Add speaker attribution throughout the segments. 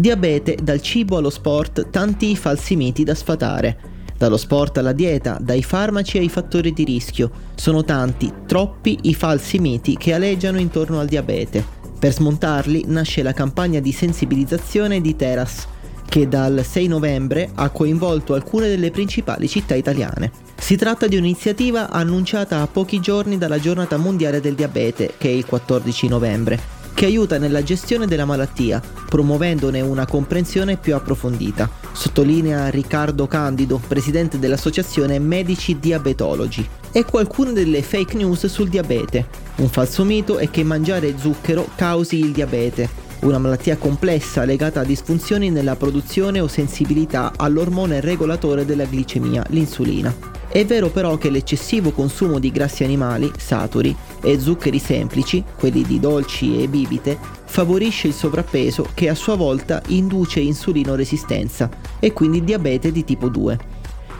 Speaker 1: Diabete, dal cibo allo sport, tanti falsi miti da sfatare. Dallo sport alla dieta, dai farmaci ai fattori di rischio. Sono tanti, troppi i falsi miti che aleggiano intorno al diabete. Per smontarli nasce la campagna di sensibilizzazione di Teras, che dal 6 novembre ha coinvolto alcune delle principali città italiane. Si tratta di un'iniziativa annunciata a pochi giorni dalla giornata mondiale del diabete, che è il 14 novembre, che aiuta nella gestione della malattia, promuovendone una comprensione più approfondita, sottolinea Riccardo Candido, presidente dell'associazione Medici Diabetologi. Ecco alcune delle fake news sul diabete. Un falso mito è che mangiare zucchero causi il diabete, una malattia complessa legata a disfunzioni nella produzione o sensibilità all'ormone regolatore della glicemia, l'insulina. È vero però che l'eccessivo consumo di grassi animali, saturi, e zuccheri semplici, quelli di dolci e bibite, favorisce il sovrappeso che a sua volta induce insulinoresistenza e quindi diabete di tipo 2.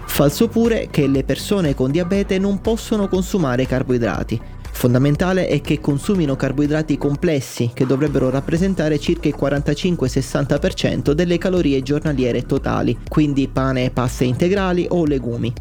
Speaker 1: Falso pure che le persone con diabete non possono consumare carboidrati. Fondamentale è che consumino carboidrati complessi che dovrebbero rappresentare circa il 45-60% delle calorie giornaliere totali, quindi pane e paste integrali o legumi.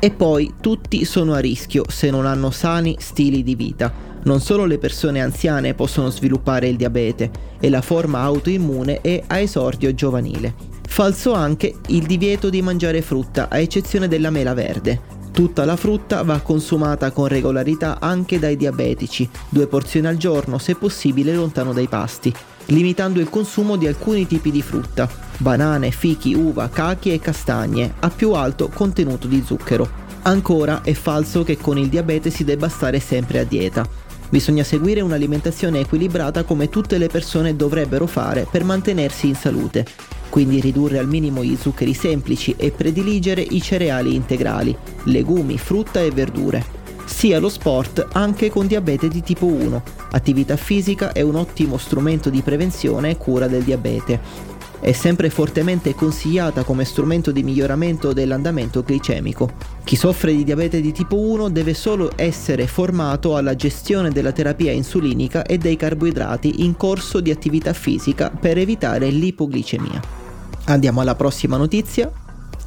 Speaker 1: E poi tutti sono a rischio se non hanno sani stili di vita. Non solo le persone anziane possono sviluppare il diabete e la forma autoimmune è a esordio giovanile. Falso anche il divieto di mangiare frutta, a eccezione della mela verde. Tutta la frutta va consumata con regolarità anche dai diabetici, due porzioni al giorno se possibile lontano dai pasti, limitando il consumo di alcuni tipi di frutta, banane, fichi, uva, cachi e castagne, a più alto contenuto di zucchero. Ancora è falso che con il diabete si debba stare sempre a dieta. Bisogna seguire un'alimentazione equilibrata come tutte le persone dovrebbero fare per mantenersi in salute, quindi ridurre al minimo gli zuccheri semplici e prediligere i cereali integrali, legumi, frutta e verdure sia lo sport anche con diabete di tipo 1. Attività fisica è un ottimo strumento di prevenzione e cura del diabete. È sempre fortemente consigliata come strumento di miglioramento dell'andamento glicemico. Chi soffre di diabete di tipo 1 deve solo essere formato alla gestione della terapia insulinica e dei carboidrati in corso di attività fisica per evitare l'ipoglicemia. Andiamo alla prossima notizia.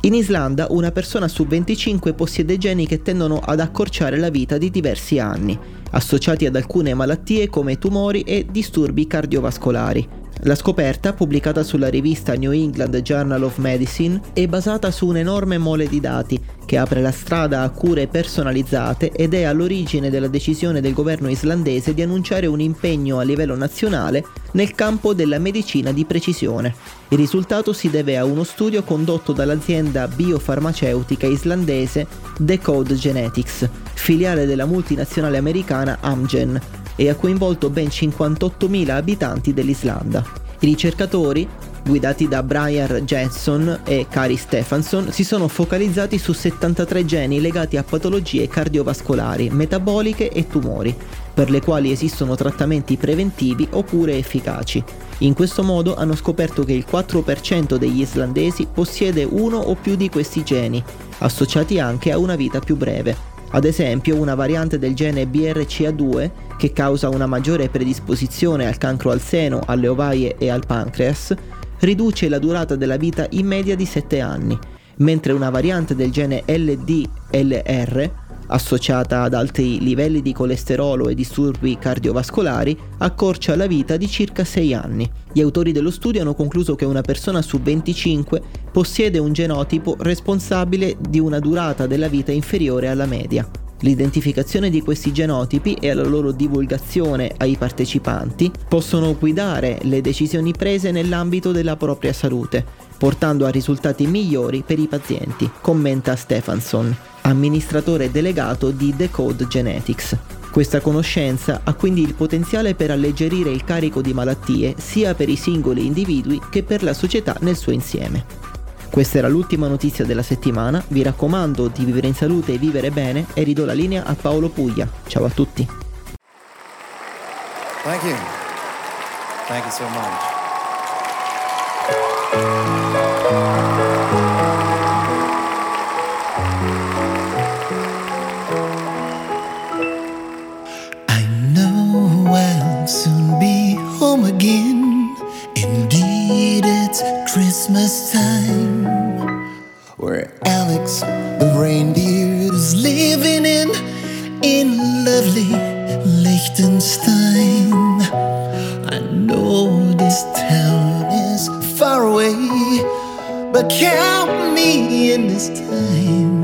Speaker 1: In Islanda una persona su 25 possiede geni che tendono ad accorciare la vita di diversi anni, associati ad alcune malattie come tumori e disturbi cardiovascolari. La scoperta, pubblicata sulla rivista New England Journal of Medicine, è basata su un'enorme mole di dati che apre la strada a cure personalizzate ed è all'origine della decisione del governo islandese di annunciare un impegno a livello nazionale nel campo della medicina di precisione. Il risultato si deve a uno studio condotto dall'azienda biofarmaceutica islandese Decode Genetics, filiale della multinazionale americana Amgen, e ha coinvolto ben 58.000 abitanti dell'Islanda. I ricercatori, guidati da Brian Jensen e Cari Stephenson, si sono focalizzati su 73 geni legati a patologie cardiovascolari, metaboliche e tumori, per le quali esistono trattamenti preventivi oppure efficaci. In questo modo hanno scoperto che il 4% degli islandesi possiede uno o più di questi geni, associati anche a una vita più breve. Ad esempio, una variante del gene BRCA2, che causa una maggiore predisposizione al cancro al seno, alle ovaie e al pancreas, riduce la durata della vita in media di 7 anni, mentre una variante del gene LDLR associata ad alti livelli di colesterolo e disturbi cardiovascolari, accorcia la vita di circa 6 anni. Gli autori dello studio hanno concluso che una persona su 25 possiede un genotipo responsabile di una durata della vita inferiore alla media. L'identificazione di questi genotipi e la loro divulgazione ai partecipanti possono guidare le decisioni prese nell'ambito della propria salute, portando a risultati migliori per i pazienti, commenta Stephenson amministratore delegato di Decode Genetics. Questa conoscenza ha quindi il potenziale per alleggerire il carico di malattie sia per i singoli individui che per la società nel suo insieme. Questa era l'ultima notizia della settimana, vi raccomando di vivere in salute e vivere bene e ridò la linea a Paolo Puglia. Ciao a tutti.
Speaker 2: Thank you. Thank you so much.
Speaker 3: I know I'll soon be home again. It's Christmas time. Where Alex the reindeer is living in, in lovely Liechtenstein. I know this town is far away, but count me in this time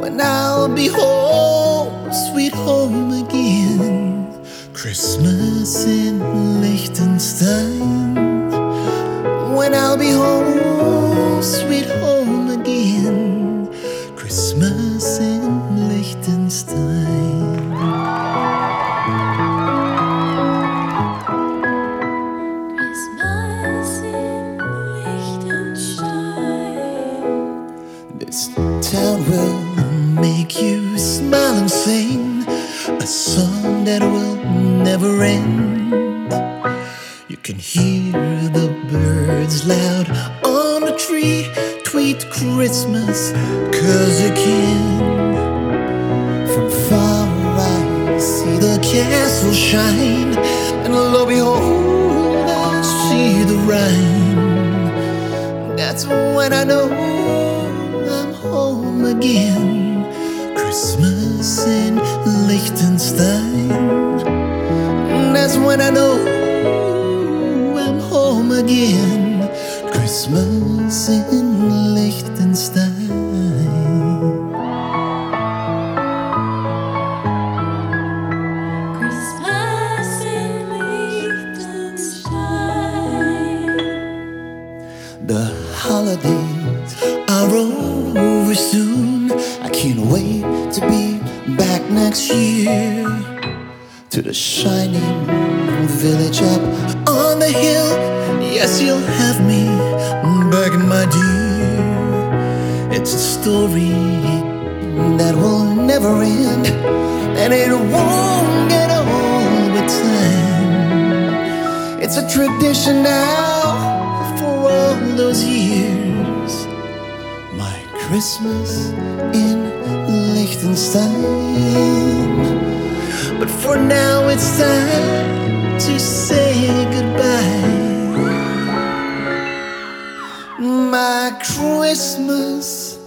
Speaker 3: when I'll be home, sweet home again. Christmas in Liechtenstein. When I'll be home, sweet home tweet Christmas, cause you can. From far I see the castle shine, and lo behold, I see the rain. That's when I know over soon. I can't wait to be back next year to the shining village up on the hill. Yes, you'll have me back, my dear. It's a story that will never end, and it won't get old with time. It's a tradition now for all those years. Christmas in Liechtenstein. But for now, it's time to say goodbye. My Christmas